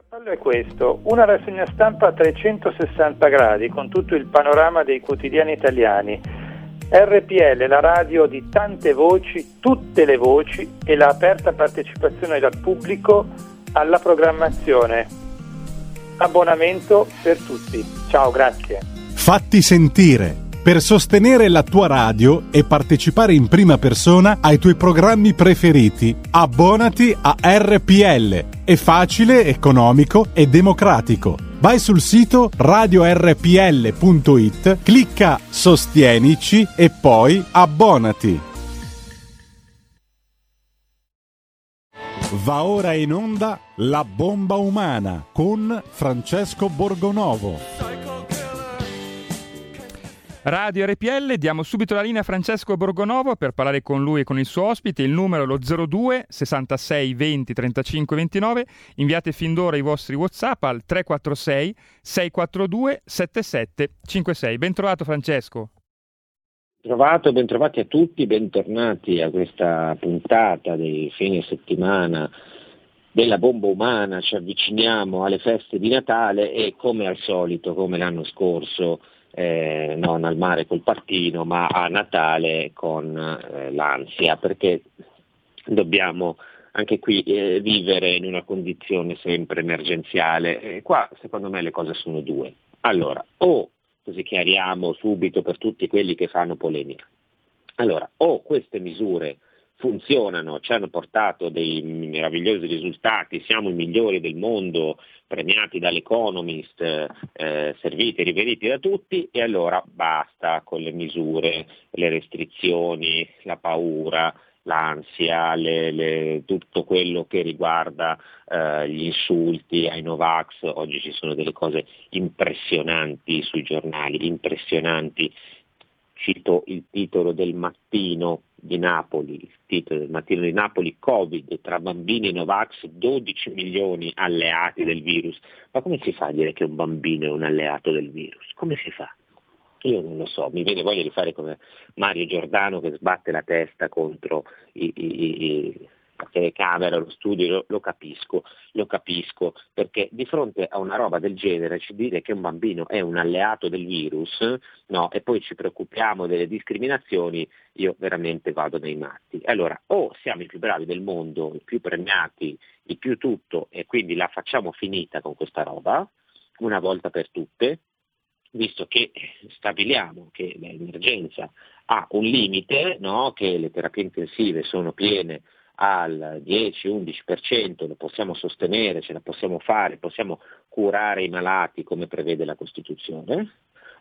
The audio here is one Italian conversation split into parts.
cappello è questo, una rassegna stampa a 360 gradi con tutto il panorama dei quotidiani italiani. RPL, la radio di tante voci, tutte le voci e la aperta partecipazione dal pubblico alla programmazione. Abbonamento per tutti. Ciao, grazie. Fatti sentire per sostenere la tua radio e partecipare in prima persona ai tuoi programmi preferiti. Abbonati a RPL. È facile, economico e democratico. Vai sul sito radiorpl.it, clicca Sostienici e poi abbonati. Va ora in onda La bomba umana con Francesco Borgonovo. Radio RPL, diamo subito la linea a Francesco Borgonovo per parlare con lui e con il suo ospite, il numero è lo 02 66 20 35 29, inviate fin d'ora i vostri Whatsapp al 346 642 7756. Ben trovato Francesco. Trovato, ben trovati a tutti, bentornati a questa puntata dei fine settimana della bomba umana, ci avviciniamo alle feste di Natale e come al solito, come l'anno scorso, eh, non al mare col partino, ma a Natale con eh, l'ansia, perché dobbiamo anche qui eh, vivere in una condizione sempre emergenziale. E qua secondo me le cose sono due. Allora, o così chiariamo subito per tutti quelli che fanno polemica. Allora, o queste misure funzionano, ci hanno portato dei meravigliosi risultati, siamo i migliori del mondo, premiati dall'Economist, eh, serviti e riveriti da tutti e allora basta con le misure, le restrizioni, la paura, l'ansia, le, le, tutto quello che riguarda eh, gli insulti ai Novax, oggi ci sono delle cose impressionanti sui giornali, impressionanti. Cito il titolo del mattino di Napoli, il titolo del mattino di Napoli, Covid, tra bambini e Novax 12 milioni alleati del virus. Ma come si fa a dire che un bambino è un alleato del virus? Come si fa? Io non lo so, mi viene voglia di fare come Mario Giordano che sbatte la testa contro i, i, i telecamera, lo studio, lo, lo, capisco, lo capisco, perché di fronte a una roba del genere ci dire che un bambino è un alleato del virus, no, e poi ci preoccupiamo delle discriminazioni, io veramente vado nei matti. Allora, o siamo i più bravi del mondo, i più premiati, i più tutto, e quindi la facciamo finita con questa roba, una volta per tutte, visto che stabiliamo che l'emergenza ha un limite, no? che le terapie intensive sono piene al 10-11%, lo possiamo sostenere, ce la possiamo fare, possiamo curare i malati come prevede la Costituzione,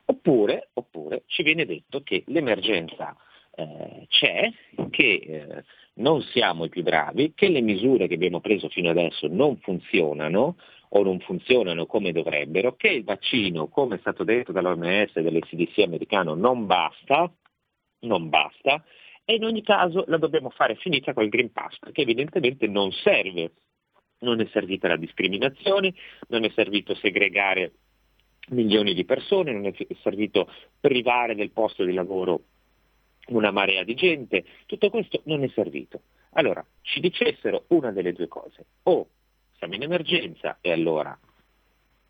oppure, oppure ci viene detto che l'emergenza eh, c'è, che eh, non siamo i più bravi, che le misure che abbiamo preso fino adesso non funzionano o non funzionano come dovrebbero, che il vaccino, come è stato detto dall'OMS e dall'SDC americano, non basta, non basta, e in ogni caso la dobbiamo fare finita col Green Pass, perché evidentemente non serve, non è servita la discriminazione, non è servito segregare milioni di persone, non è servito privare del posto di lavoro una marea di gente, tutto questo non è servito. Allora, ci dicessero una delle due cose, o siamo in emergenza e allora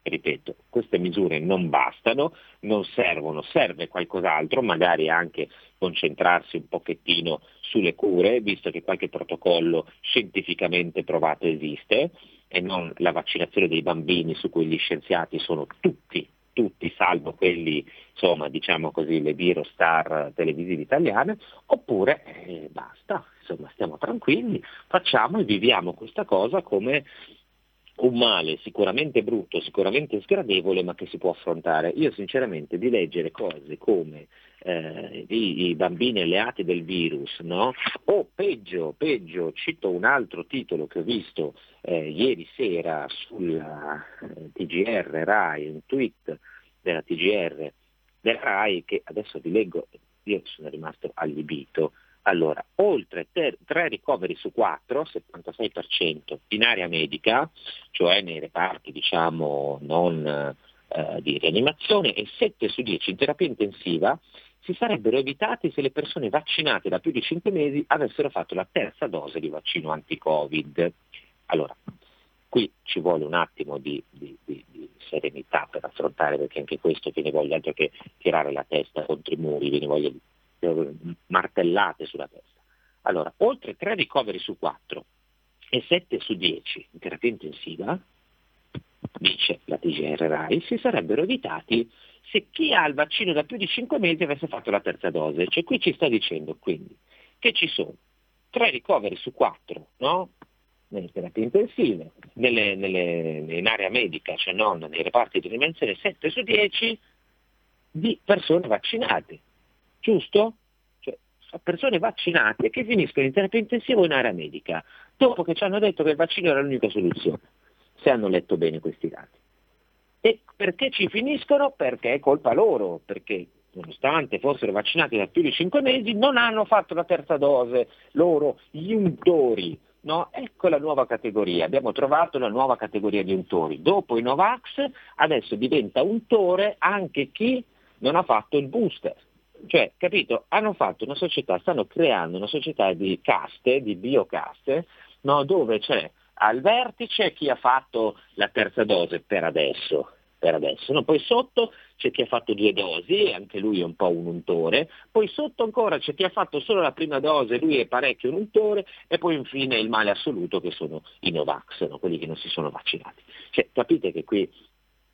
ripeto, queste misure non bastano, non servono, serve qualcos'altro, magari anche concentrarsi un pochettino sulle cure, visto che qualche protocollo scientificamente provato esiste, e non la vaccinazione dei bambini su cui gli scienziati sono tutti, tutti, salvo quelli, insomma, diciamo così, le biro star televisive italiane, oppure eh, basta, insomma, stiamo tranquilli, facciamo e viviamo questa cosa come un male sicuramente brutto, sicuramente sgradevole, ma che si può affrontare. Io sinceramente di leggere cose come eh, i, i, bambini alleati del virus, no? o peggio, peggio, cito un altro titolo che ho visto eh, ieri sera sulla eh, TGR RAI, un tweet della TGR della RAI che adesso vi leggo, io sono rimasto allibito, allora, oltre tre, tre ricoveri su quattro, 76% in area medica, cioè nei reparti diciamo non eh, di rianimazione, e 7 su 10 in terapia intensiva, si sarebbero evitati se le persone vaccinate da più di 5 mesi avessero fatto la terza dose di vaccino anti-Covid. Allora, Qui ci vuole un attimo di, di, di, di serenità per affrontare, perché anche questo viene voglia altro che tirare la testa contro i muri, viene voglia di martellate sulla testa. Allora, oltre 3 ricoveri su 4 e 7 su 10 in terapia intensiva, dice la TGR RAI, si sarebbero evitati se chi ha il vaccino da più di 5 mesi avesse fatto la terza dose. Cioè qui ci sta dicendo quindi che ci sono 3 ricoveri su 4 no? nelle terapie intensive, nelle, nelle, in area medica, cioè non nei reparti di dimensione 7 su 10 di persone vaccinate, giusto? Cioè, persone vaccinate che finiscono in terapia intensiva o in area medica, dopo che ci hanno detto che il vaccino era l'unica soluzione, se hanno letto bene questi dati. E perché ci finiscono? Perché è colpa loro, perché nonostante fossero vaccinati da più di 5 mesi, non hanno fatto la terza dose, loro, gli untori. No? Ecco la nuova categoria, abbiamo trovato la nuova categoria di untori. Dopo i Novax adesso diventa untore anche chi non ha fatto il booster. Cioè, capito, hanno fatto una società, stanno creando una società di caste, di biocaste, no? dove c'è al vertice chi ha fatto la terza dose per adesso, per adesso. No? Poi sotto c'è chi ha fatto due dosi, e anche lui è un po' un untore, poi sotto ancora c'è chi ha fatto solo la prima dose, lui è parecchio un untore, e poi infine il male assoluto che sono i Novax, no? quelli che non si sono vaccinati. Cioè, capite che qui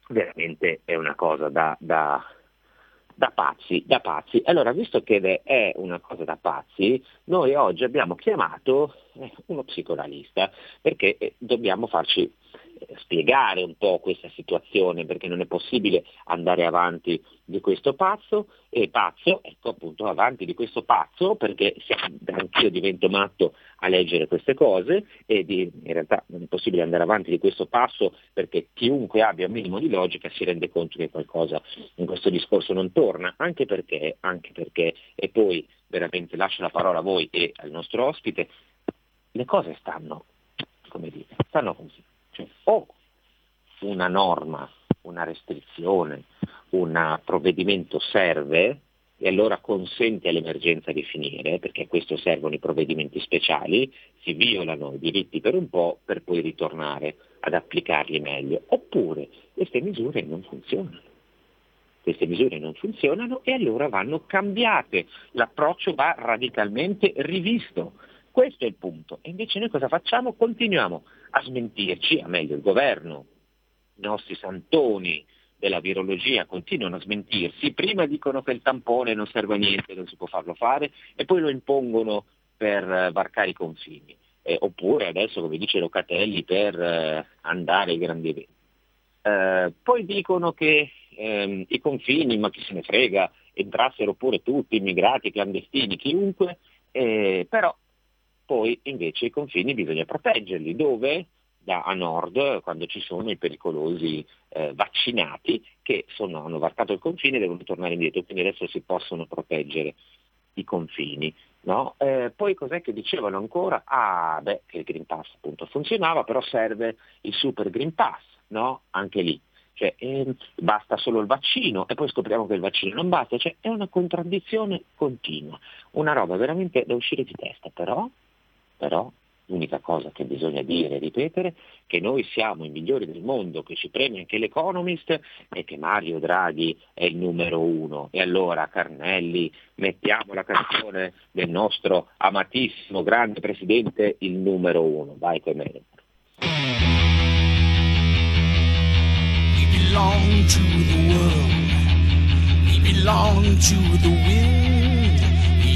veramente è una cosa da, da, da pazzi, da pazzi. Allora, visto che è una cosa da pazzi, noi oggi abbiamo chiamato eh, uno psicoanalista perché eh, dobbiamo farci spiegare un po' questa situazione perché non è possibile andare avanti di questo pazzo e pazzo, ecco appunto avanti di questo pazzo perché anch'io divento matto a leggere queste cose e di, in realtà non è possibile andare avanti di questo passo perché chiunque abbia un minimo di logica si rende conto che qualcosa in questo discorso non torna, anche perché, anche perché e poi veramente lascio la parola a voi e al nostro ospite, le cose stanno, come dire, stanno così cioè, o una norma, una restrizione, un provvedimento serve e allora consente all'emergenza di finire, perché a questo servono i provvedimenti speciali, si violano i diritti per un po' per poi ritornare ad applicarli meglio, oppure queste misure non funzionano. Queste misure non funzionano e allora vanno cambiate, l'approccio va radicalmente rivisto. Questo è il punto. E invece noi cosa facciamo? Continuiamo a smentirci, a meglio il governo, i nostri santoni della virologia continuano a smentirsi, prima dicono che il tampone non serve a niente, non si può farlo fare, e poi lo impongono per varcare i confini. Eh, oppure adesso, come dice Locatelli, per eh, andare ai grandi eventi. Eh, poi dicono che ehm, i confini, ma chi se ne frega, entrassero pure tutti, immigrati, clandestini, chiunque, eh, però poi invece i confini bisogna proteggerli, dove? Da, a nord, quando ci sono i pericolosi eh, vaccinati che sono, hanno varcato il confine e devono tornare indietro, quindi adesso si possono proteggere i confini. No? Eh, poi cos'è che dicevano ancora? Ah, beh, che il Green Pass appunto funzionava, però serve il Super Green Pass, no? Anche lì. Cioè, eh, basta solo il vaccino e poi scopriamo che il vaccino non basta, cioè, è una contraddizione continua, una roba veramente da uscire di testa, però però l'unica cosa che bisogna dire e ripetere è che noi siamo i migliori del mondo, che ci premia anche l'Economist e che Mario Draghi è il numero uno. E allora Carnelli, mettiamo la canzone del nostro amatissimo grande presidente, il numero uno. Vai con me. Belong to the world. We belong to the wind.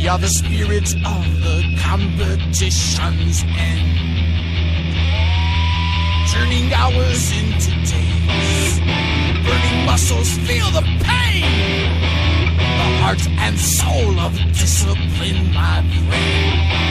Are the spirits of the competition's end. Turning hours into days. Burning muscles feel the pain. The heart and soul of discipline, my friend.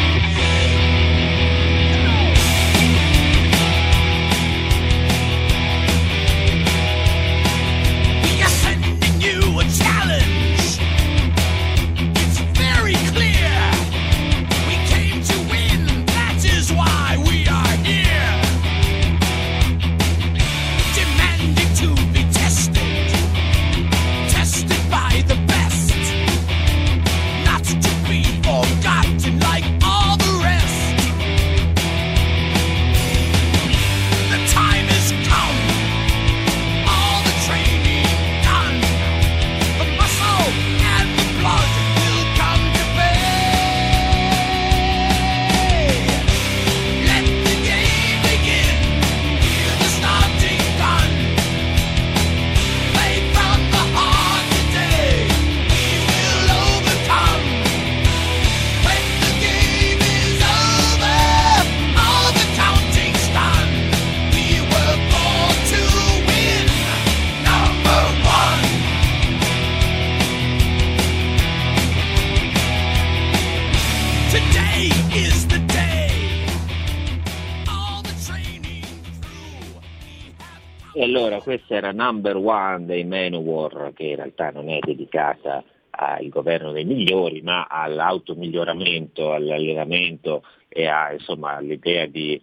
Questa era Number One dei Manowar, che in realtà non è dedicata al governo dei migliori, ma all'automiglioramento, all'allenamento e a, insomma, all'idea di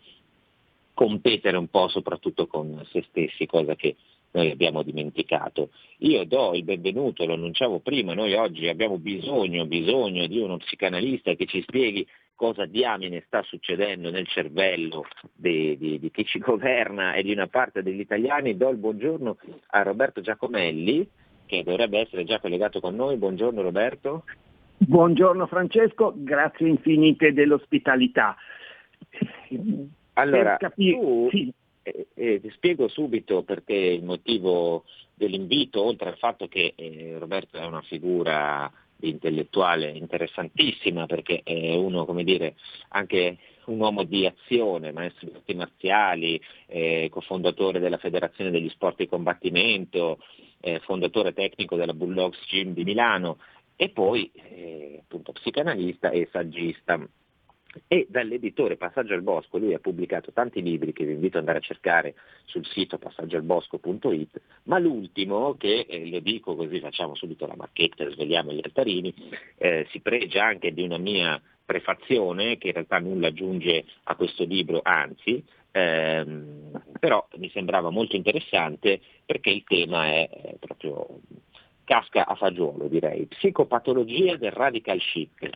competere un po' soprattutto con se stessi, cosa che noi abbiamo dimenticato. Io do il benvenuto, lo annunciavo prima, noi oggi abbiamo bisogno, bisogno di uno psicanalista che ci spieghi cosa diamine sta succedendo nel cervello di, di, di, chi ci governa e di una parte degli italiani. Do il buongiorno a Roberto Giacomelli, che dovrebbe essere già collegato con noi. Buongiorno Roberto. Buongiorno Francesco, grazie infinite dell'ospitalità. Allora, capire... tu, sì. eh, eh, ti spiego subito perché il motivo dell'invito, oltre al fatto che eh, Roberto è una figura intellettuale interessantissima perché è uno, come dire, anche un uomo di azione, maestro di arti marziali, eh, cofondatore della Federazione degli Sport di Combattimento, eh, fondatore tecnico della Bulldogs Gym di Milano e poi eh, appunto psicanalista e saggista e dall'editore Passaggio al Bosco, lui ha pubblicato tanti libri che vi invito ad andare a cercare sul sito passaggioalbosco.it, ma l'ultimo, che eh, lo dico così facciamo subito la marchetta e svegliamo gli altarini, eh, si pregia anche di una mia prefazione che in realtà nulla aggiunge a questo libro, anzi, ehm, però mi sembrava molto interessante perché il tema è, è proprio casca a fagiolo direi, psicopatologia del radical chic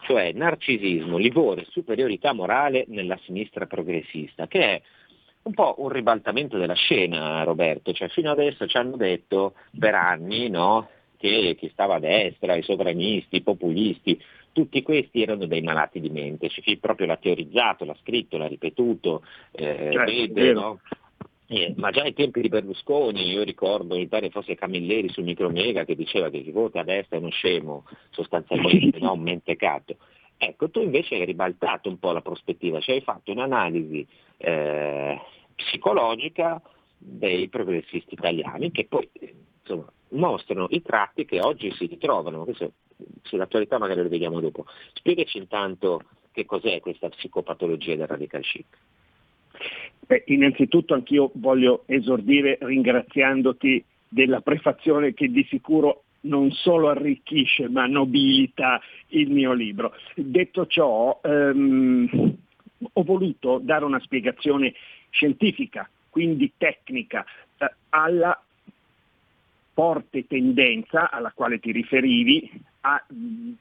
cioè narcisismo, livore, superiorità morale nella sinistra progressista, che è un po' un ribaltamento della scena, Roberto, cioè fino adesso ci hanno detto per anni no, che chi stava a destra, i sovranisti, i populisti, tutti questi erano dei malati di mente, c'è chi proprio l'ha teorizzato, l'ha scritto, l'ha ripetuto, eh, certo, vede, no? Eh, ma già ai tempi di Berlusconi, io ricordo, mi pare fosse Camilleri sul Micromega che diceva che chi vota a destra è uno scemo, sostanzialmente, no? un mentecato. Ecco, tu invece hai ribaltato un po' la prospettiva, cioè hai fatto un'analisi eh, psicologica dei progressisti italiani che poi insomma, mostrano i tratti che oggi si ritrovano, questo sull'attualità magari lo vediamo dopo. Spiegaci intanto che cos'è questa psicopatologia del radical chic. Beh, innanzitutto anch'io voglio esordire ringraziandoti della prefazione che di sicuro non solo arricchisce ma nobilita il mio libro. Detto ciò, ehm, ho voluto dare una spiegazione scientifica, quindi tecnica, eh, alla forte tendenza alla quale ti riferivi a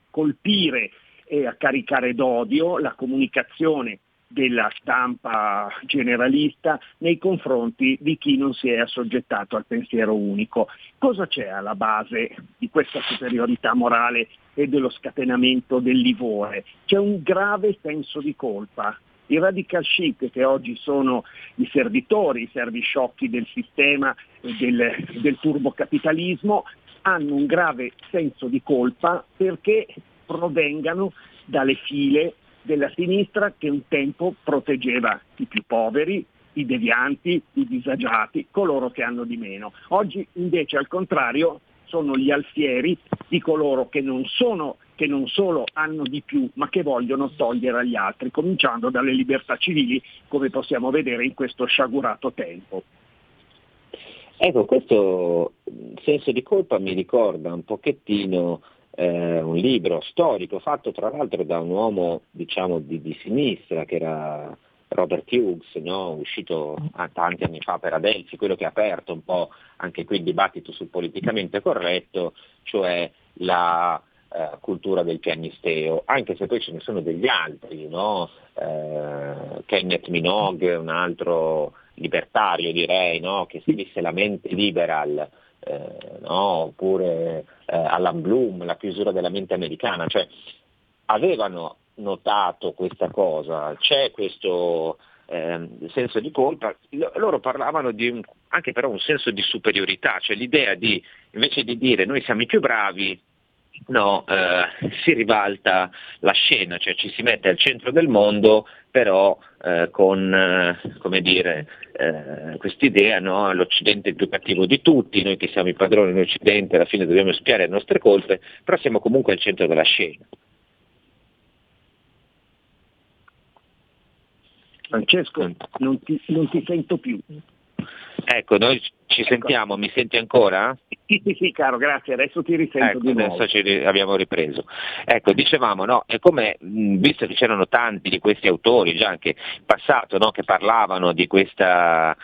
colpire e a caricare d'odio la comunicazione della stampa generalista nei confronti di chi non si è assoggettato al pensiero unico. Cosa c'è alla base di questa superiorità morale e dello scatenamento del livore? C'è un grave senso di colpa. I radical chic che oggi sono i servitori, i servisciocchi del sistema del, del turbocapitalismo, hanno un grave senso di colpa perché provengano dalle file della sinistra che un tempo proteggeva i più poveri, i devianti, i disagiati, coloro che hanno di meno. Oggi invece al contrario sono gli alfieri di coloro che non, sono, che non solo hanno di più, ma che vogliono togliere agli altri, cominciando dalle libertà civili, come possiamo vedere in questo sciagurato tempo. Ecco, questo senso di colpa mi ricorda un pochettino eh, un libro storico fatto tra l'altro da un uomo diciamo, di, di, sinistra che era Robert Hughes, no? uscito tanti anni fa per Adelphi, quello che ha aperto un po' anche qui il dibattito sul politicamente corretto, cioè la eh, cultura del pianisteo, anche se poi ce ne sono degli altri, no? eh, Kenneth Minogue, un altro libertario direi, no? che scrisse La mente liberal, eh, no? oppure eh, Alan Bloom, la chiusura della mente americana, cioè avevano notato questa cosa, c'è questo eh, senso di colpa, loro parlavano di un, anche però un senso di superiorità, cioè l'idea di invece di dire noi siamo i più bravi, no, eh, si ribalta la scena, cioè ci si mette al centro del mondo, però eh, con eh, eh, quest'idea, no, l'Occidente è il più cattivo di tutti, noi che siamo i padroni in Occidente alla fine dobbiamo spiare le nostre colpe, però siamo comunque al centro della scena. Francesco, non ti, non ti sento più. Ecco, noi ci ecco. sentiamo, mi senti ancora? Sì, sì, sì, caro, grazie, adesso ti risento ecco, di nuovo. Adesso ci abbiamo ripreso. Ecco, dicevamo, no, è come, visto che c'erano tanti di questi autori già anche in passato, no, che parlavano di questa,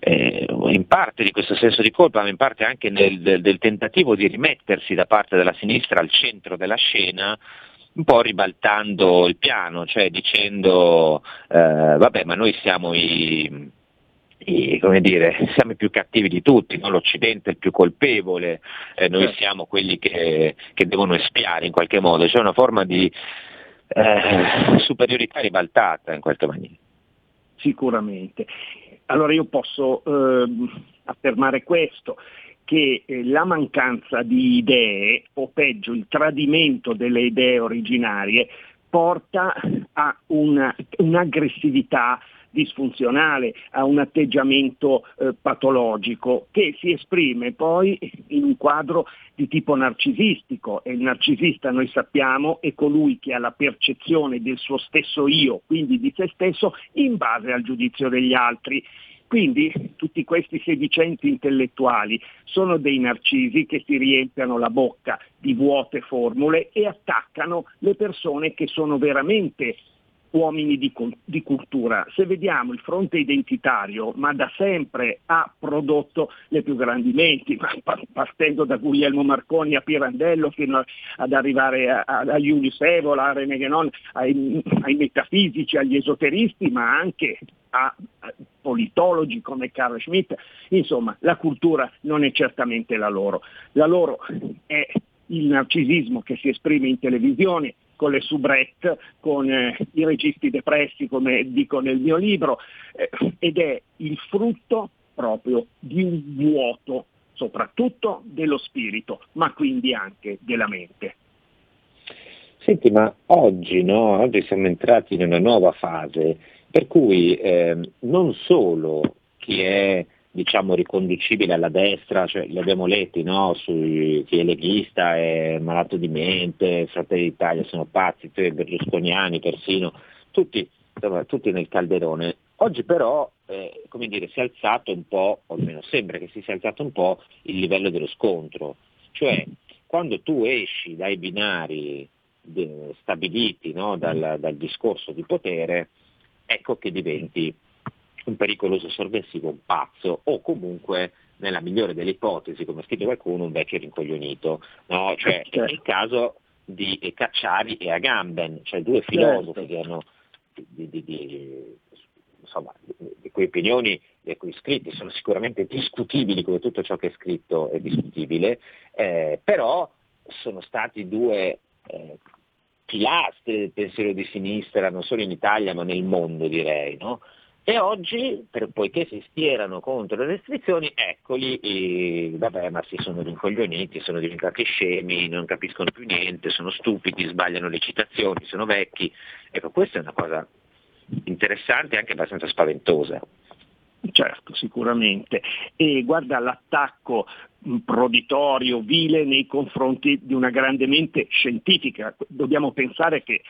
eh, in parte di questo senso di colpa, ma in parte anche nel, del, del tentativo di rimettersi da parte della sinistra al centro della scena, un po' ribaltando il piano, cioè dicendo eh, vabbè ma noi siamo i, i, come dire, siamo i più cattivi di tutti, no? l'Occidente è il più colpevole, eh, noi certo. siamo quelli che, che, devono espiare in qualche modo, c'è una forma di eh, superiorità ribaltata in qualche maniera. Sicuramente. Allora io posso eh, affermare questo, che eh, la mancanza di idee, o peggio il tradimento delle idee originarie, porta a una, un'aggressività disfunzionale, a un atteggiamento eh, patologico che si esprime poi in un quadro di tipo narcisistico e il narcisista noi sappiamo è colui che ha la percezione del suo stesso io, quindi di se stesso, in base al giudizio degli altri. Quindi tutti questi sedicenti intellettuali sono dei narcisi che si riempiono la bocca di vuote formule e attaccano le persone che sono veramente uomini di, di, cultura. Se vediamo il fronte identitario, ma da sempre ha prodotto le più grandi menti, partendo da Guglielmo Marconi a Pirandello fino ad arrivare a, a, a Julius Evola, a René Guénon, ai, ai, metafisici, agli esoteristi, ma anche a, politologi come Carl Schmitt. Insomma, la cultura non è certamente la loro. La loro è il narcisismo che si esprime in televisione, con le soubrette, con eh, i registi depressi, come dico nel mio libro, eh, ed è il frutto proprio di un vuoto, soprattutto dello spirito, ma quindi anche della mente. Senti, ma oggi, no? oggi siamo entrati in una nuova fase, per cui eh, non solo chi è diciamo riconducibile alla destra, cioè, li abbiamo letti, no? Sui, chi è leghista è malato di mente, Fratelli d'Italia sono pazzi, berlusconiani persino, tutti, insomma, tutti nel calderone. Oggi però eh, come dire, si è alzato un po', o almeno sembra che si sia alzato un po' il livello dello scontro, cioè quando tu esci dai binari stabiliti no? dal, dal discorso di potere, ecco che diventi un pericoloso sovversivo, un pazzo o comunque nella migliore delle ipotesi, come ha scritto qualcuno, un vecchio rincoglionito. No? Cioè, certo. Nel caso di Cacciari e Agamben, cioè due certo. filosofi certo. che hanno di, di, di, insomma, le cui opinioni, le cui scritti sono sicuramente discutibili, come tutto ciò che è scritto è discutibile, eh, però sono stati due eh, pilastri del pensiero di sinistra, non solo in Italia ma nel mondo direi. No? E oggi, per, poiché si schierano contro le restrizioni, eccoli, e, vabbè, ma si sono rincoglioniti, sono diventati scemi, non capiscono più niente, sono stupidi, sbagliano le citazioni, sono vecchi. Ecco, questa è una cosa interessante e anche abbastanza spaventosa. Certo, sicuramente. E guarda l'attacco proditorio, vile nei confronti di una grande mente scientifica. Dobbiamo pensare che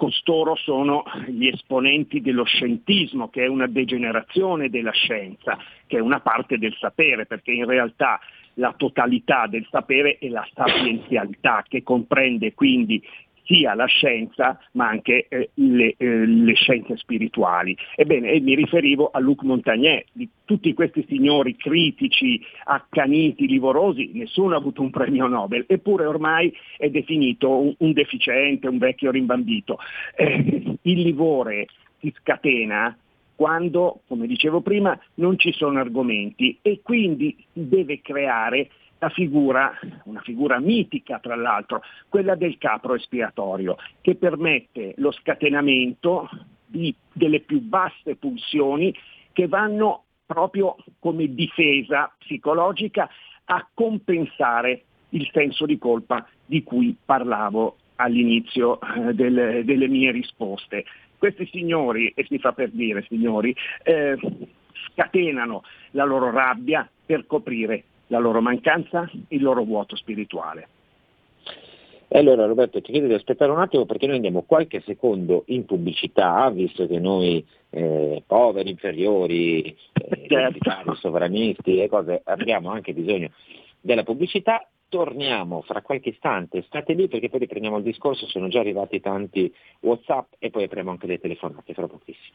costoro sono gli esponenti dello scientismo, che è una degenerazione della scienza, che è una parte del sapere, perché in realtà la totalità del sapere è la sapienzialità, che comprende quindi sia la scienza ma anche eh, le, eh, le, scienze spirituali. Ebbene, mi riferivo a Luc Montagnier, di tutti questi signori critici, accaniti, livorosi, nessuno ha avuto un premio Nobel, eppure ormai è definito un, un deficiente, un vecchio rimbambito. Eh, il livore si scatena quando, come dicevo prima, non ci sono argomenti e quindi deve creare la figura, una figura mitica tra l'altro, quella del capro espiatorio, che permette lo scatenamento di, delle più basse pulsioni che vanno proprio come difesa psicologica a compensare il senso di colpa di cui parlavo all'inizio eh, delle, delle, mie risposte. Questi signori, e si fa per dire signori, eh, scatenano la loro rabbia per coprire la loro mancanza, il loro vuoto spirituale. E allora Roberto ti chiedo di aspettare un attimo perché noi andiamo qualche secondo in pubblicità, visto che noi eh, poveri, inferiori, eh, certo. sovranisti e cose, abbiamo anche bisogno della pubblicità. Torniamo fra qualche istante, state lì perché poi riprendiamo il discorso, sono già arrivati tanti Whatsapp e poi apriamo anche le telefonate fra pochissimo.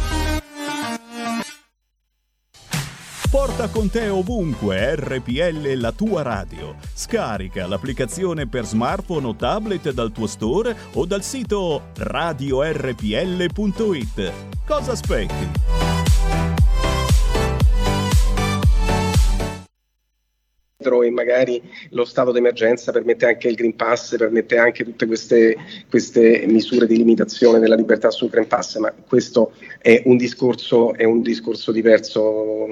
Porta con te ovunque RPL la tua radio. Scarica l'applicazione per smartphone o tablet dal tuo store o dal sito radiorpl.it. Cosa aspetti? e magari lo stato d'emergenza permette anche il Green Pass, permette anche tutte queste, queste misure di limitazione della libertà sul Green Pass, ma questo è un discorso, è un discorso diverso,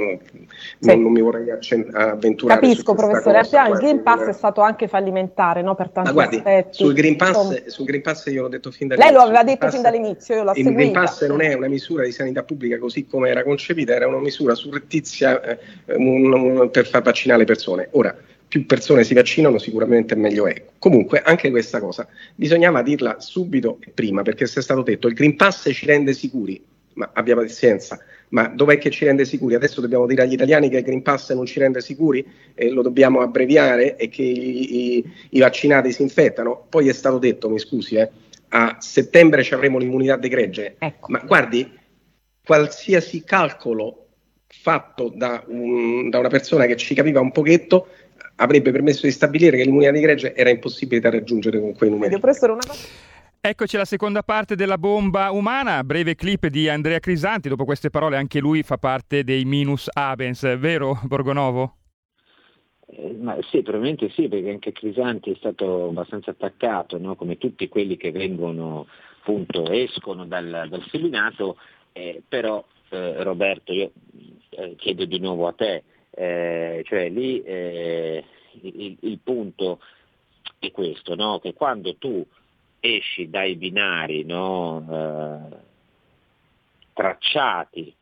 sì. non, non, mi vorrei accen- avventurare. Capisco professore, cosa, il Green Pass è stato anche fallimentare no? per tanti guardi, aspetti. Sul Green, Pass, sul Green Pass io l'ho detto fin dall'inizio. Lei lo aveva detto fin dall'inizio, io l'ho Il seguita. Green Pass non è una misura di sanità pubblica così come era concepita, era una misura surrettizia eh, un, un, per far vaccinare le persone. Ora, più persone si vaccinano sicuramente meglio è. Comunque anche questa cosa bisognava dirla subito e prima perché se è stato detto il Green Pass ci rende sicuri, ma abbia pazienza, ma dov'è che ci rende sicuri? Adesso dobbiamo dire agli italiani che il Green Pass non ci rende sicuri e lo dobbiamo abbreviare e che i, i, i vaccinati si infettano. Poi è stato detto, mi scusi, eh, a settembre ci avremo l'immunità de gregge, ecco. ma guardi, qualsiasi calcolo fatto da, un, da una persona che ci capiva un pochetto avrebbe permesso di stabilire che l'immunità di gregge era impossibile da raggiungere con quei numeri. Eccoci alla seconda parte della bomba umana, breve clip di Andrea Crisanti, dopo queste parole anche lui fa parte dei minus abens, vero Borgonovo? Eh, sì, probabilmente sì, perché anche Crisanti è stato abbastanza attaccato, no? come tutti quelli che vengono, appunto, escono dal, dal seminato, eh, però eh, Roberto io eh, chiedo di nuovo a te, eh, cioè lì eh, il, il, punto è questo, no? che quando tu esci dai binari no? eh, tracciati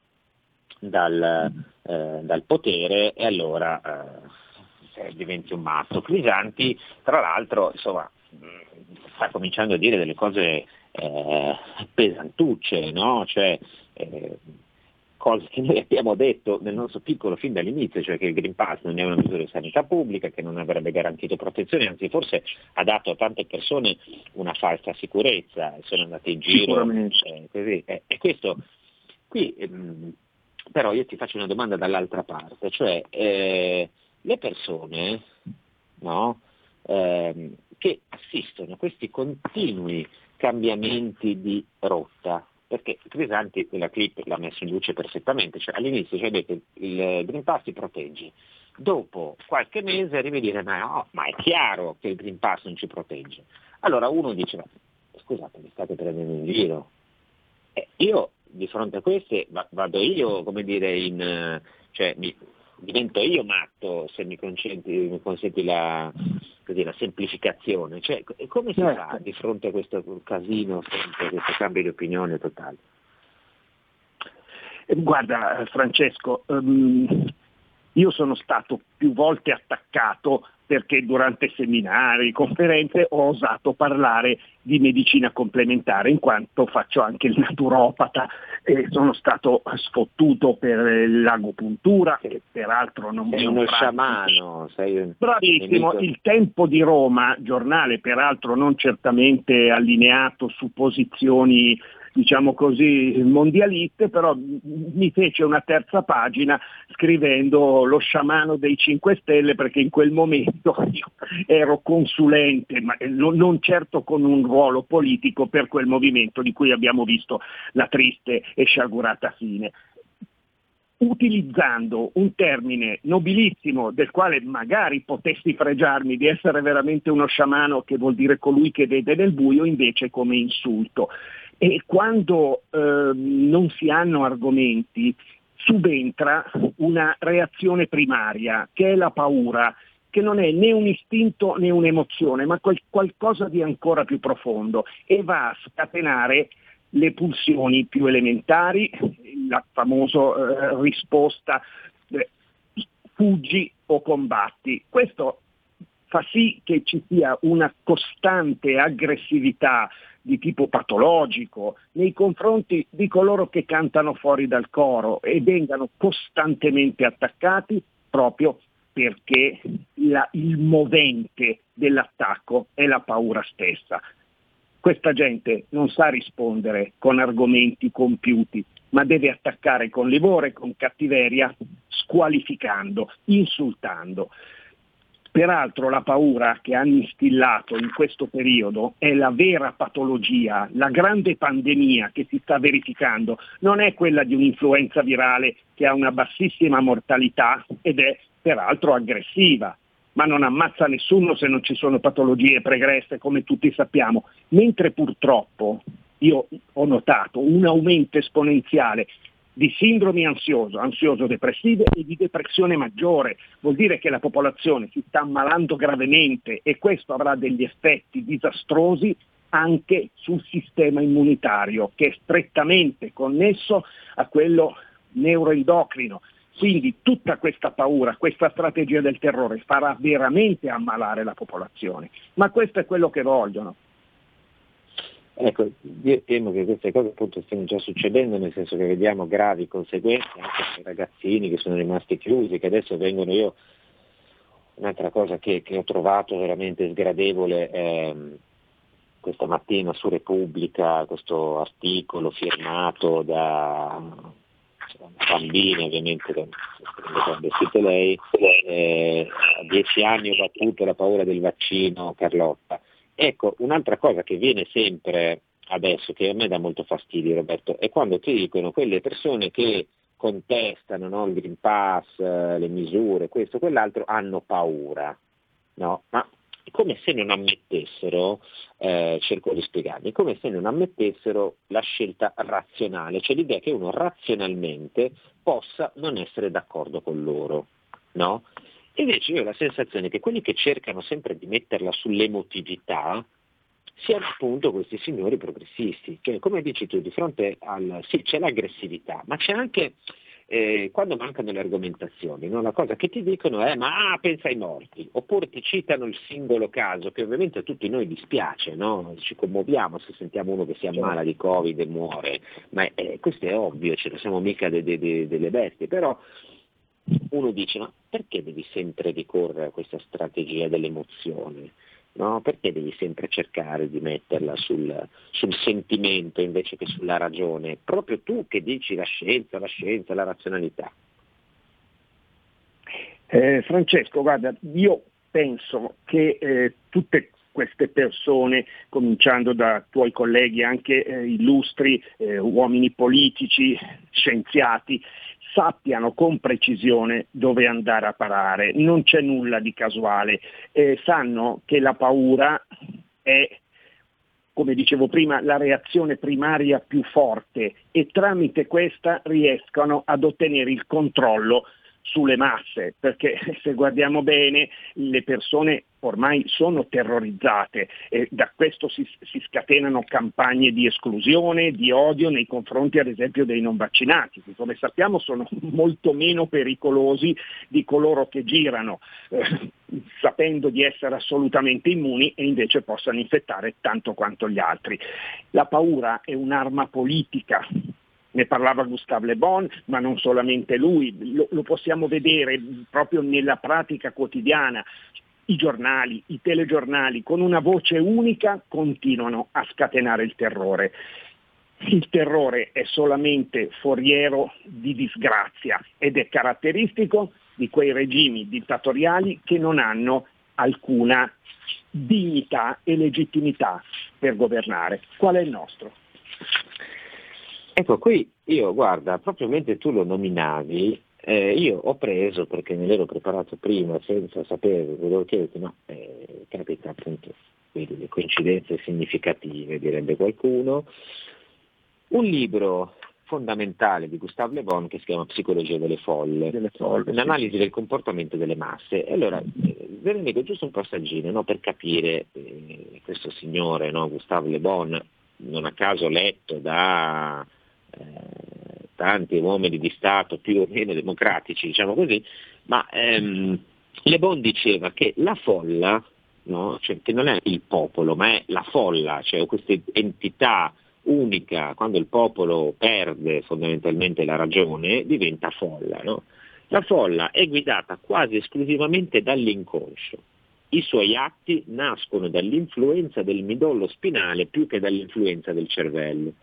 dal, eh, dal, potere e allora eh, diventi un matto. Crisanti, tra l'altro, insomma, sta cominciando a dire delle cose eh, pesantucce, no? cioè, cose che noi abbiamo detto nel nostro piccolo fin dall'inizio, cioè che il Green Pass non è una misura di sanità pubblica, che non avrebbe garantito protezione, anzi forse ha dato a tante persone una falsa sicurezza, sono andate in giro. Eh, così. Eh, e questo qui ehm, però io ti faccio una domanda dall'altra parte, cioè eh, le persone no, ehm, che assistono a questi continui cambiamenti di rotta, perché Crisanti quella clip l'ha messo in luce perfettamente, cioè all'inizio ci ha detto il Green Pass ti protegge, dopo qualche mese arrivi a dire ma, no, ma è chiaro che il Green Pass non ci protegge. Allora uno dice ma scusate mi state prendendo in giro. Eh, io di fronte a queste vado io come dire in, cioè mi, divento io matto se mi consenti, mi consenti la, così, la, semplificazione. Cioè, come si certo. fa di fronte a questo casino, sempre, questo cambio di opinione totale? Guarda Francesco, um, io sono stato più volte attaccato perché durante seminari, conferenze ho osato parlare di medicina complementare in quanto faccio anche il naturopata e sono stato sfottuto per l'agopuntura che peraltro non sei uno sciamano sei un bravissimo nemico. il tempo di Roma giornale peraltro non certamente allineato su posizioni diciamo così, mondialiste, però mi fece una terza pagina scrivendo lo sciamano dei 5 Stelle perché in quel momento io ero consulente, ma non certo con un ruolo politico per quel movimento di cui abbiamo visto la triste e sciagurata fine utilizzando un termine nobilissimo del quale magari potessi fregiarmi di essere veramente uno sciamano che vuol dire colui che vede nel buio invece come insulto. E quando eh, non si hanno argomenti subentra una reazione primaria che è la paura che non è né un istinto né un'emozione, ma qual- qualcosa di ancora più profondo e va a scatenare le pulsioni più elementari, la famosa eh, risposta eh, fuggi o combatti. Questo fa sì che ci sia una costante aggressività di tipo patologico nei confronti di coloro che cantano fuori dal coro e vengano costantemente attaccati proprio perché la, il movente dell'attacco è la paura stessa. Questa gente non sa rispondere con argomenti compiuti, ma deve attaccare con livore, con cattiveria, squalificando, insultando. Peraltro la paura che hanno instillato in questo periodo è la vera patologia, la grande pandemia che si sta verificando, non è quella di un'influenza virale che ha una bassissima mortalità ed è peraltro aggressiva, ma non ammazza nessuno se non ci sono patologie pregresse come tutti sappiamo, mentre purtroppo io ho notato un aumento esponenziale di sindromi ansioso, ansioso-depressive e di depressione maggiore. Vuol dire che la popolazione si sta ammalando gravemente e questo avrà degli effetti disastrosi anche sul sistema immunitario che è strettamente connesso a quello neuroendocrino. Quindi tutta questa paura, questa strategia del terrore farà veramente ammalare la popolazione, ma questo è quello che vogliono. Ecco, io temo che queste cose appunto stiano già succedendo, nel senso che vediamo gravi conseguenze anche per i ragazzini che sono rimasti chiusi, che adesso vengono io. Un'altra cosa che, che ho trovato veramente sgradevole è questa mattina su Repubblica, questo articolo firmato da bambini ovviamente quando siete lei, eh, a dieci anni ho battuto la paura del vaccino Carlotta Ecco, un'altra cosa che viene sempre adesso, che a me dà molto fastidio Roberto, è quando ti dicono quelle persone che contestano no, il Green Pass, eh, le misure, questo, quell'altro, hanno paura. No? Ma come se non ammettessero, eh, cerco di spiegarmi, come se non ammettessero la scelta razionale, cioè l'idea che uno razionalmente possa non essere d'accordo con loro. No? Invece io ho la sensazione che quelli che cercano sempre di metterla sull'emotività siano appunto questi signori progressisti, che come dici tu, di fronte al... sì, c'è l'aggressività, ma c'è anche eh, quando mancano le argomentazioni, no? la cosa che ti dicono è ma ah, pensa ai morti, oppure ti citano il singolo caso, che ovviamente a tutti noi dispiace, no? ci commuoviamo se sentiamo uno che si ammala di Covid e muore, ma eh, questo è ovvio, ce ne siamo mica de, de, de, delle bestie, però uno dice ma perché devi sempre ricorrere a questa strategia dell'emozione? No? Perché devi sempre cercare di metterla sul, sul, sentimento invece che sulla ragione? Proprio tu che dici la scienza, la scienza, la razionalità. Eh, Francesco, guarda, io penso che eh, tutte queste persone, cominciando da tuoi colleghi anche eh, illustri, eh, uomini politici, scienziati, sappiano con precisione dove andare a parare, non c'è nulla di casuale, eh, sanno che la paura è come dicevo prima, la reazione primaria più forte e tramite questa riescono ad ottenere il controllo sulle masse, perché se guardiamo bene le persone ormai sono terrorizzate e da questo si, si, scatenano campagne di esclusione, di odio nei confronti ad esempio dei non vaccinati, che come sappiamo sono molto meno pericolosi di coloro che girano eh, sapendo di essere assolutamente immuni e invece possano infettare tanto quanto gli altri. La paura è un'arma politica ne parlava Gustave Le Bon, ma non solamente lui, lo, lo possiamo vedere proprio nella pratica quotidiana. I giornali, i telegiornali, con una voce unica continuano a scatenare il terrore. Il terrore è solamente foriero di disgrazia ed è caratteristico di quei regimi dittatoriali che non hanno alcuna dignità e legittimità per governare. Qual è il nostro? Ecco, qui io, guarda, proprio mentre tu lo nominavi, eh, io ho preso, perché me l'ero preparato prima senza sapere, volevo chiederti, ma eh, capita appunto, le coincidenze significative, direbbe qualcuno, un libro fondamentale di Gustave Le Bon che si chiama Psicologia delle folle, delle folle un'analisi sì. del comportamento delle masse. Allora ve ne dico giusto un passaggino no, per capire eh, questo signore, no, Gustave Le Bon, non a caso letto da eh, tanti uomini di Stato più o meno democratici, diciamo così, ma ehm, Le Bon diceva che la folla, no, cioè, che non è il popolo, ma è la folla, cioè questa entità unica, quando il popolo perde fondamentalmente la ragione, diventa folla. No? La folla è guidata quasi esclusivamente dall'inconscio. I suoi atti nascono dall'influenza del midollo spinale più che dall'influenza del cervello.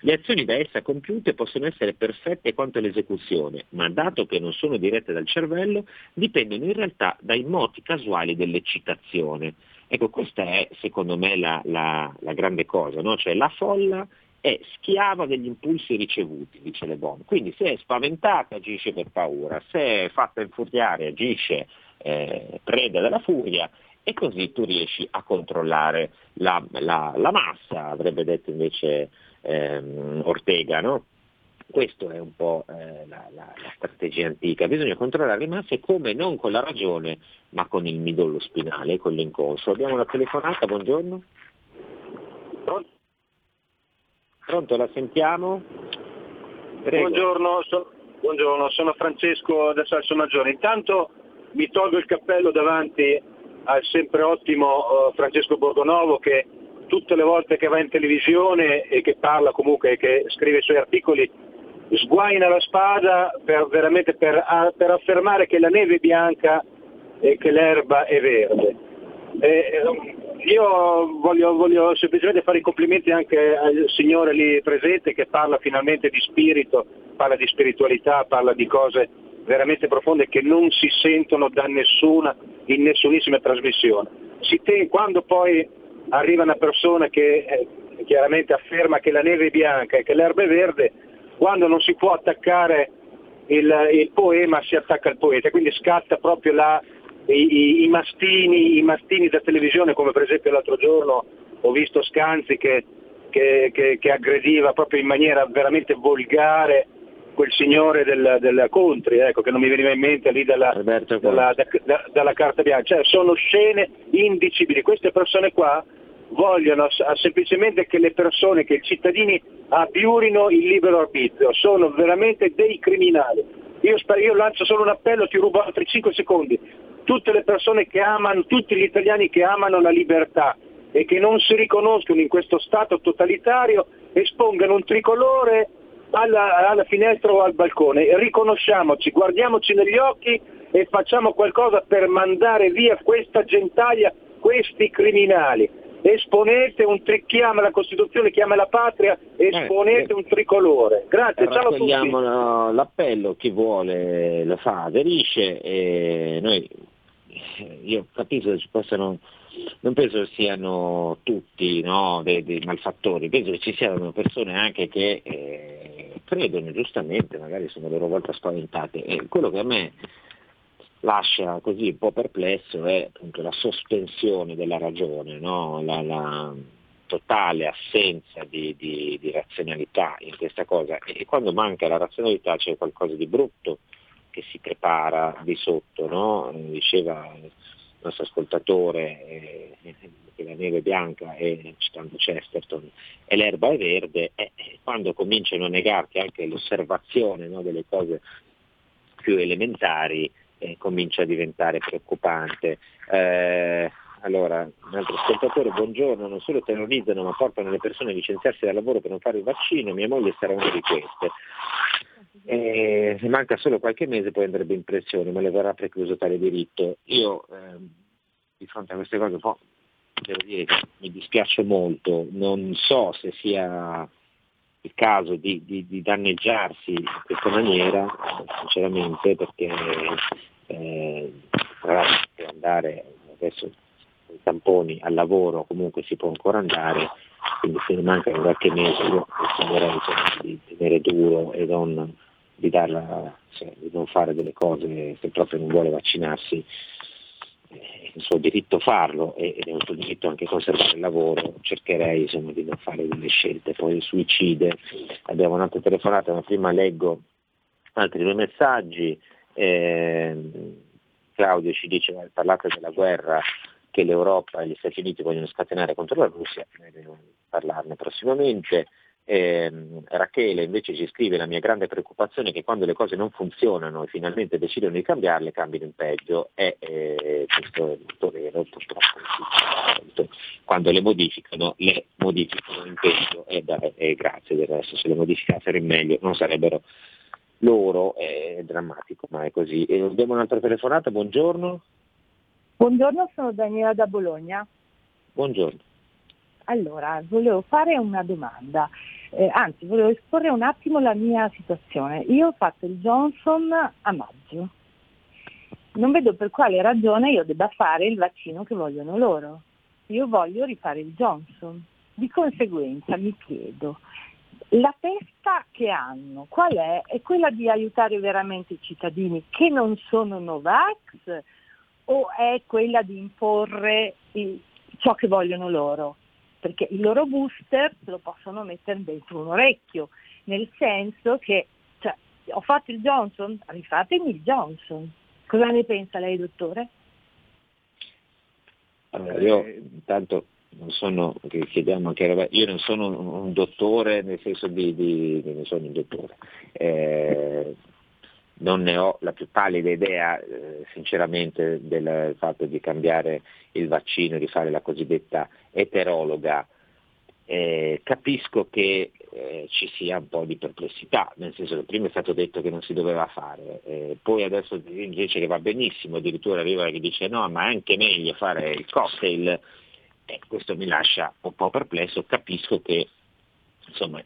Le azioni da essa compiute possono essere perfette quanto all'esecuzione, ma dato che non sono dirette dal cervello, dipendono in realtà dai moti casuali dell'eccitazione. Ecco, questa è secondo me la, la, la grande cosa, no? cioè la folla è schiava degli impulsi ricevuti, dice Le Bon. Quindi se è spaventata agisce per paura, se è fatta infuriare agisce eh, preda della furia e così tu riesci a controllare la, la, la massa, avrebbe detto invece ehm, Ortega. No? Questa è un po' eh, la, la, la, strategia antica, bisogna controllare le masse come non con la ragione ma con il midollo spinale, con l'inconscio. Abbiamo una telefonata, buongiorno. Pronto? Pronto, la sentiamo? Buongiorno, so, buongiorno, sono Francesco da Salso Maggiore. Intanto mi tolgo il cappello davanti al sempre ottimo uh, Francesco Borgonovo che tutte le volte che va in televisione e che parla comunque e che scrive i suoi articoli sguaina la spada per, per, per affermare che la neve è bianca e che l'erba è verde. E, io voglio, voglio, semplicemente fare i complimenti anche al signore lì presente che parla finalmente di spirito, parla di spiritualità, parla di cose veramente profonde che non si sentono da nessuna, in nessunissima trasmissione. Ten, quando poi arriva una persona che eh, chiaramente afferma che la neve è bianca e che l'erba è verde, quando non si può attaccare il, il poema si attacca il poeta, quindi scatta proprio la, i, i, mastini, i, mastini, da televisione, come per esempio l'altro giorno ho visto Scanzi che, che, che, che aggrediva proprio in maniera veramente volgare quel signore del, del Contri, ecco, che non mi veniva in mente lì dalla, dalla, da, dalla carta bianca, cioè sono scene indicibili, queste persone qua vogliono semplicemente che le persone, che i cittadini abiurino il libero arbitrio, sono veramente dei criminali. Io, io lancio solo un appello, ti rubo altri 5 secondi. Tutte le persone che amano, tutti gli italiani che amano la libertà e che non si riconoscono in questo Stato totalitario espongano un tricolore alla, alla finestra o al balcone. Riconosciamoci, guardiamoci negli occhi e facciamo qualcosa per mandare via questa gentaglia, questi criminali esponete un tri- chiama la Costituzione, chiama la patria, esponete eh, un tricolore. Grazie, ciao a tutti. l'appello, chi vuole lo fa, aderisce e noi, io capisco che ci possano, non penso che siano tutti no, dei, dei, malfattori, penso che ci siano persone anche che eh, credono giustamente, magari sono a loro volta spaventate. E quello che a me lascia così un po' perplesso è appunto la sospensione della ragione, no? la, la, totale assenza di, di, di, razionalità in questa cosa e quando manca la razionalità c'è qualcosa di brutto che si prepara di sotto, no? diceva il nostro ascoltatore eh, che la neve è bianca e citando Chesterton e l'erba è verde e quando cominciano a negarti anche l'osservazione no, delle cose più elementari eh, comincia a diventare preoccupante. Eh, allora, un altro ascoltatore, buongiorno, non solo terrorizzano ma portano le persone a licenziarsi dal lavoro per non fare il vaccino, mia moglie sarà una di queste. Eh, se manca solo qualche mese poi andrebbe in pressione, ma le verrà precluso tale diritto. Io ehm, di fronte a queste cose un po' devo dire mi dispiace molto, non so se sia il caso di, di, di, danneggiarsi in questa maniera, sinceramente, perché eh, andare adesso i tamponi al lavoro comunque si può ancora andare, quindi se ne mancano qualche mese io consiglierei di tenere duro e non di, darla, cioè, di non fare delle cose se proprio non vuole vaccinarsi è il suo diritto farlo ed è un suo diritto anche conservare il lavoro, cercherei insomma, di non fare delle scelte poi suicide. Abbiamo un'altra telefonata, ma prima leggo altri due messaggi. Eh, Claudio ci dice, parlate della guerra che l'Europa e gli Stati Uniti vogliono scatenare contro la Russia, noi dobbiamo parlarne prossimamente. Eh, Rachele invece ci scrive la mia grande preoccupazione è che quando le cose non funzionano e finalmente decidono di cambiarle, cambino in peggio e eh, questo è molto vero, purtroppo quando le modificano, le modificano in peggio e, da, e grazie del resto, se le modificassero in meglio non sarebbero loro, è drammatico ma è così. E abbiamo un'altra telefonata, buongiorno. Buongiorno, sono Daniela da Bologna. Buongiorno. Allora, volevo fare una domanda eh, anzi volevo esporre un attimo la mia situazione. Io ho fatto il Johnson a maggio. Non vedo per quale ragione io debba fare il vaccino che vogliono loro. Io voglio rifare il Johnson. Di conseguenza mi chiedo, la testa che hanno qual è? È quella di aiutare veramente i cittadini che non sono Novax o è quella di imporre il, ciò che vogliono loro? Perché il loro booster lo possono mettere dentro un orecchio, nel senso che cioè, ho fatto il Johnson, rifatemi il Johnson. Cosa ne pensa lei, dottore? Allora, io intanto non sono, chiediamo anche io non sono un dottore nel senso di, di non sono un dottore, eh, non ne ho la più pallida idea eh, sinceramente del fatto di cambiare il vaccino, di fare la cosiddetta eterologa. Eh, capisco che eh, ci sia un po' di perplessità, nel senso che prima è stato detto che non si doveva fare, eh, poi adesso dice che va benissimo, addirittura arriva che dice no, ma è anche meglio fare il cocktail, questo mi lascia un po' perplesso, capisco che insomma,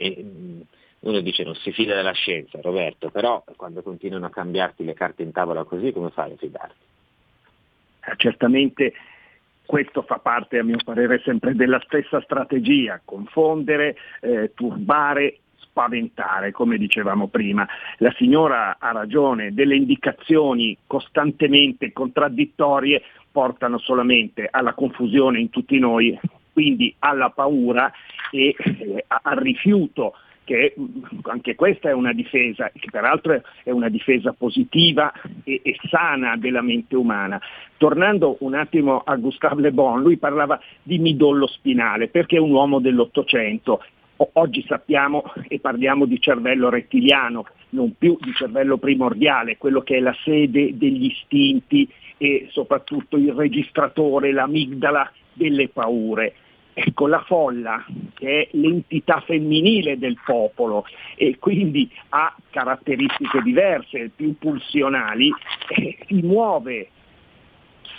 uno dice non si fida della scienza, Roberto, però quando continuano a cambiarti le carte in tavola così, come fai a fidarti? Eh, certamente questo fa parte, a mio parere, sempre della stessa strategia, confondere, eh, turbare, spaventare, come dicevamo prima. La signora ha ragione, delle indicazioni costantemente contraddittorie portano solamente alla confusione in tutti noi, quindi alla paura e eh, al rifiuto che anche questa è una difesa, che peraltro è una difesa positiva e, e sana della mente umana. Tornando un attimo a Gustave Le Bon, lui parlava di midollo spinale perché è un uomo dell'Ottocento. Oggi sappiamo e parliamo di cervello rettiliano, non più di cervello primordiale, quello che è la sede degli istinti e soprattutto il registratore, l'amigdala delle paure. Ecco, la folla, che è l'entità femminile del popolo e quindi ha caratteristiche diverse, più pulsionali, eh, si muove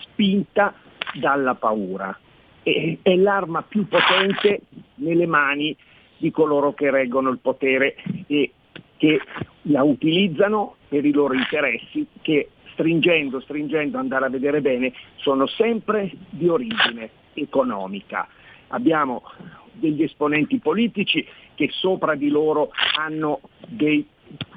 spinta dalla paura. E, è l'arma più potente nelle mani di coloro che reggono il potere e che la utilizzano per i loro interessi che stringendo, stringendo, andare a vedere bene, sono sempre di origine economica abbiamo degli esponenti politici che sopra di loro hanno degli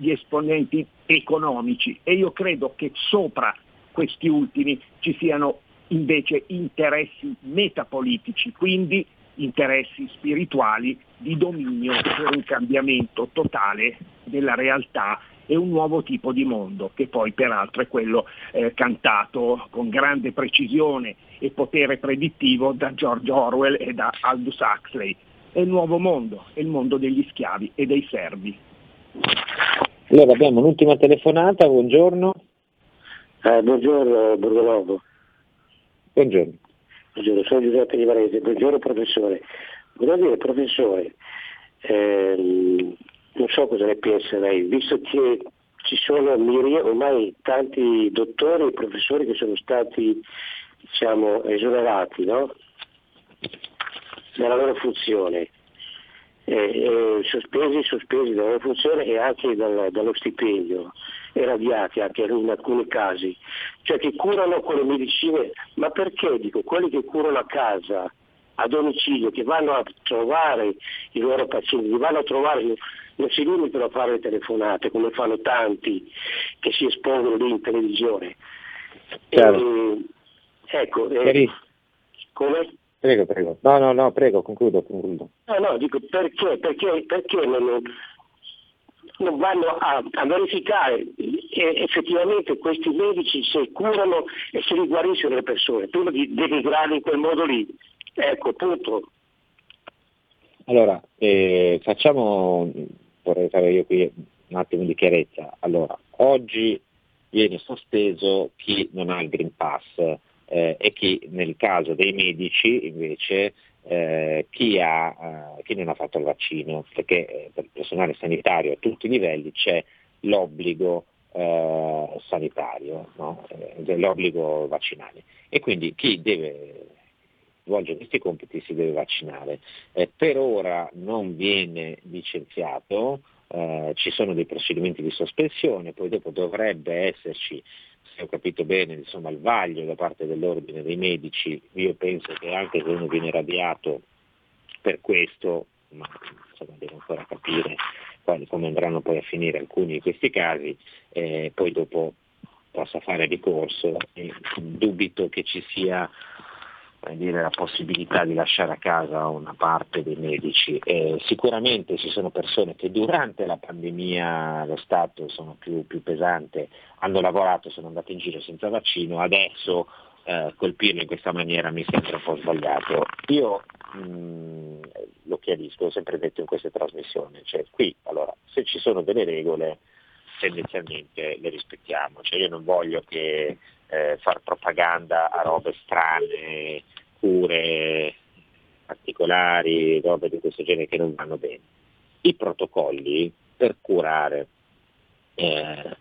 esponenti economici. E io credo che sopra questi ultimi ci siano invece interessi metapolitici, quindi interessi spirituali di dominio per un cambiamento totale della realtà e un nuovo tipo di mondo, che poi peraltro è quello eh, cantato con grande precisione e potere predittivo da George Orwell e da Aldous Huxley. È il nuovo mondo, è il mondo degli schiavi e dei servi. Allora abbiamo l'ultima telefonata, buongiorno. Eh, buongiorno Borgolovo. Buongiorno. Buongiorno, sono Giuseppe Di Varese. Buongiorno professore. Volevo dire professore, ehm, non so cosa ne pensa lei, visto che ci sono ormai tanti dottori e professori che sono stati diciamo, esonerati no? dalla loro funzione, eh, eh, sospesi, sospesi dalla loro funzione e anche dal, dallo stipendio, irradiati anche in alcuni casi, cioè che curano con le medicine, ma perché dico, quelli che curano a casa, a domicilio, che vanno a trovare i loro pazienti, che vanno a trovare non si limitano a fare le telefonate come fanno tanti che si espongono lì in televisione. E, Ecco, eh, come? Prego, prego. No, no, no, prego, concludo, concludo. No, no, dico perché, perché, perché non vanno a, a verificare eh, effettivamente questi medici se curano e se riguariscono le persone, prima di denigrarli in quel modo lì. Ecco, punto. Allora, eh, facciamo, vorrei fare io qui un attimo di chiarezza. Allora, oggi viene sospeso chi non ha il Green Pass eh, e chi nel caso dei medici invece eh, chi, ha, eh, chi, non ha fatto il vaccino, perché eh, per il personale sanitario a tutti i livelli c'è l'obbligo eh, sanitario, no? Eh, l'obbligo vaccinale e quindi chi deve svolgere questi compiti si deve vaccinare. per ora non viene licenziato, ci sono dei procedimenti di sospensione, poi dopo dovrebbe esserci se ho capito bene, insomma, il vaglio da parte dell'ordine dei medici, io penso che anche se uno viene radiato per questo, ma insomma, devo ancora capire quali, come andranno poi a finire alcuni di questi casi, eh, poi dopo possa fare ricorso. E dubito che ci sia dire, la possibilità di lasciare a casa una parte dei medici. Eh, sicuramente ci sono persone che durante la pandemia lo Stato sono più, più pesante, hanno lavorato, sono andate in giro senza vaccino, adesso eh, colpirlo in questa maniera mi sembra un po' sbagliato. Io mh, mm, lo chiarisco, ho sempre detto in queste trasmissioni, cioè qui allora se ci sono delle regole tendenzialmente le rispettiamo, cioè io non voglio che eh, far propaganda a robe strane, cure particolari, robe di questo genere che non vanno bene. I protocolli per curare eh,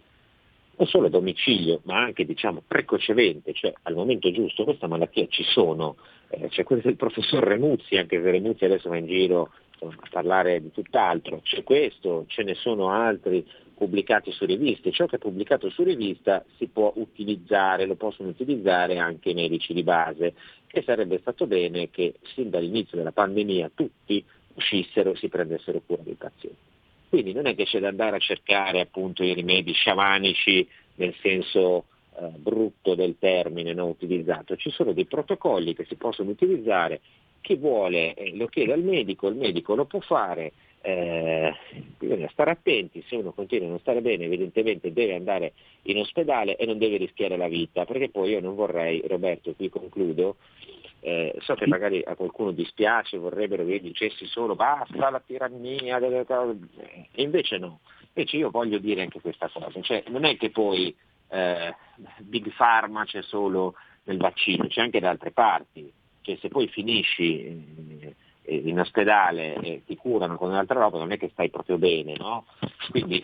non solo a domicilio, ma anche diciamo, precocemente, cioè al momento giusto, questa malattia ci sono, eh, c'è quello del professor Renuzzi, anche se Renuzzi adesso va in giro a parlare di tutt'altro, c'è questo, ce ne sono altri, pubblicati su riviste. Ciò che è pubblicato su rivista si può utilizzare, lo possono utilizzare anche i medici di base e sarebbe stato bene che sin dall'inizio della pandemia tutti uscissero e si prendessero cura dei pazienti. Quindi non è che c'è da andare a cercare appunto i rimedi sciamanici nel senso eh, brutto del termine non utilizzato, ci sono dei protocolli che si possono utilizzare, chi vuole eh, lo chiede al medico, il medico lo può fare, eh, bisogna stare attenti, se uno continua a non stare bene evidentemente deve andare in ospedale e non deve rischiare la vita, perché poi io non vorrei, Roberto, qui concludo, eh, so che magari a qualcuno dispiace, vorrebbero che io dicessi solo basta la tirannia, e invece no, invece io voglio dire anche questa cosa, cioè non è che poi eh, Big Pharma c'è solo nel vaccino, c'è anche da altre parti, cioè se poi finisci in ospedale e ti curano con un'altra roba, non è che stai proprio bene, no? Quindi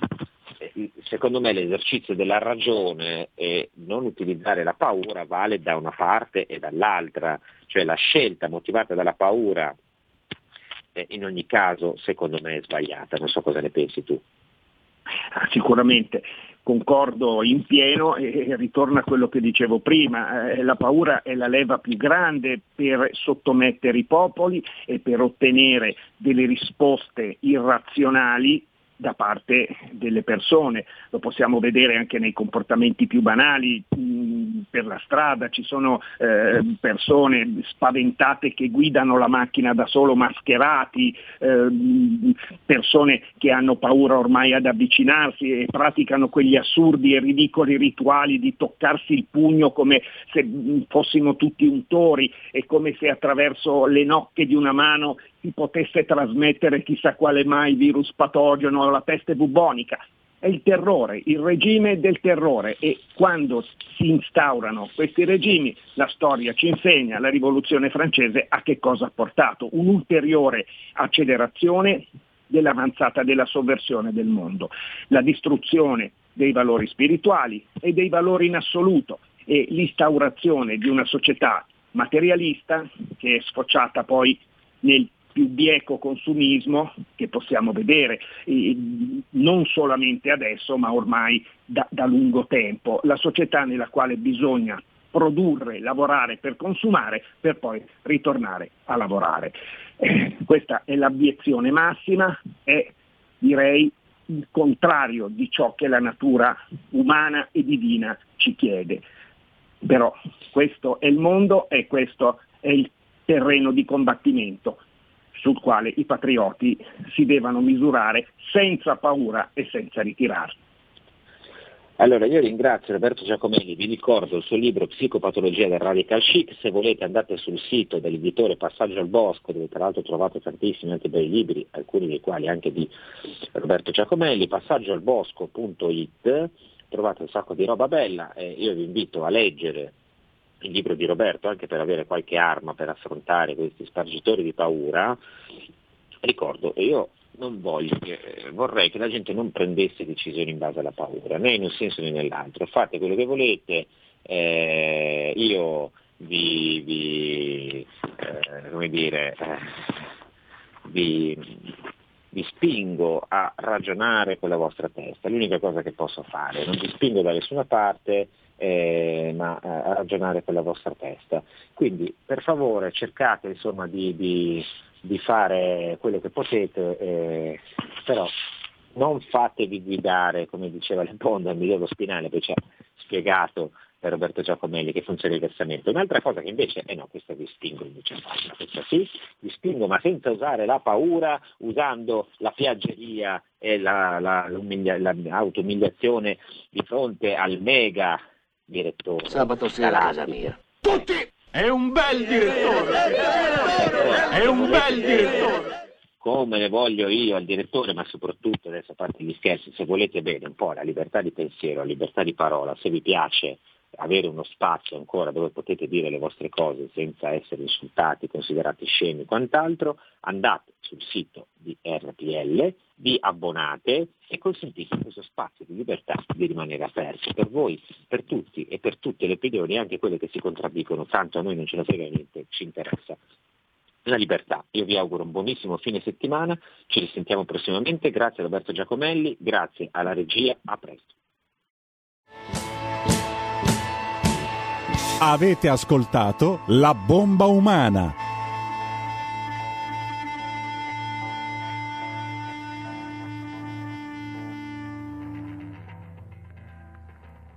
eh, secondo me l'esercizio della ragione e non utilizzare la paura vale da una parte e dall'altra, cioè la scelta motivata dalla paura eh, in ogni caso secondo me è sbagliata, non so cosa ne pensi tu. Sicuramente, concordo in pieno e ritorna a quello che dicevo prima, eh, la paura è la leva più grande per sottomettere i popoli e per ottenere delle risposte irrazionali da parte delle persone. Lo possiamo vedere anche nei comportamenti più banali, per la strada ci sono eh, persone spaventate che guidano la macchina da solo mascherati, eh, persone che hanno paura ormai ad avvicinarsi e praticano quegli assurdi e ridicoli rituali di toccarsi il pugno come se fossimo tutti untori e come se attraverso le nocche di una mano si potesse trasmettere chissà quale mai virus patogeno o la peste bubonica. È il terrore, il regime del terrore. E quando si instaurano questi regimi la storia ci insegna, la rivoluzione francese a che cosa ha portato, un'ulteriore accelerazione dell'avanzata della sovversione del mondo, la distruzione dei valori spirituali e dei valori in assoluto e l'instaurazione di una società materialista che è sfociata poi nel più bieco consumismo che possiamo vedere eh, non solamente adesso ma ormai da, da lungo tempo, la società nella quale bisogna produrre, lavorare per consumare per poi ritornare a lavorare. Eh, questa è l'abiezione massima, è direi il contrario di ciò che la natura umana e divina ci chiede. Però questo è il mondo e questo è il terreno di combattimento sul quale i patrioti si devono misurare senza paura e senza ritirarsi. Allora, io ringrazio Roberto Giacomelli, vi ricordo il suo libro Psicopatologia del Radical Chic, se volete andate sul sito dell'editore Passaggio al Bosco, dove tra l'altro trovate tantissimi altri bei libri, alcuni dei quali anche di Roberto Giacomelli, passaggioalbosco.it, trovate un sacco di roba bella e io vi invito a leggere il libro di Roberto anche per avere qualche arma per affrontare questi spargitori di paura. Ricordo, io non voglio che, vorrei che la gente non prendesse decisioni in base alla paura, né in un senso né nell'altro. Fate quello che volete, eh, io vi, vi, eh, come dire, eh, vi, vi spingo a ragionare con la vostra testa, l'unica cosa che posso fare, non vi spingo da nessuna parte, eh, ma a ragionare con la vostra testa. Quindi per favore cercate insomma, di, di di fare quello che potete, eh, però non fatevi guidare, come diceva Le Ponda, il migliore spinale, poi ci ha spiegato per Roberto Giacomelli che funziona diversamente. Un'altra cosa che invece, eh no, questa vi spingo invece farla, questa sì, vi spingo ma senza usare la paura, usando la piaggeria e la, la, l'autoumiliazione di fronte al mega direttore. Sabato sera. Tutti! È un bel direttore! È un bel direttore! Come ne voglio io al direttore, ma soprattutto, adesso a parte gli scherzi, se volete bene un po' la libertà di pensiero, la libertà di parola, se vi piace avere uno spazio ancora dove potete dire le vostre cose senza essere insultati, considerati scemi e quant'altro, andate sul sito di RPL, vi abbonate e consentite questo spazio di libertà di rimanere aperto per voi, per tutti e per tutte le opinioni, anche quelle che si contraddicono, tanto a noi non ce ne frega niente, ci interessa la libertà. Io vi auguro un buonissimo fine settimana, ci risentiamo prossimamente, grazie Roberto Giacomelli, grazie alla regia, a presto. Avete ascoltato La bomba umana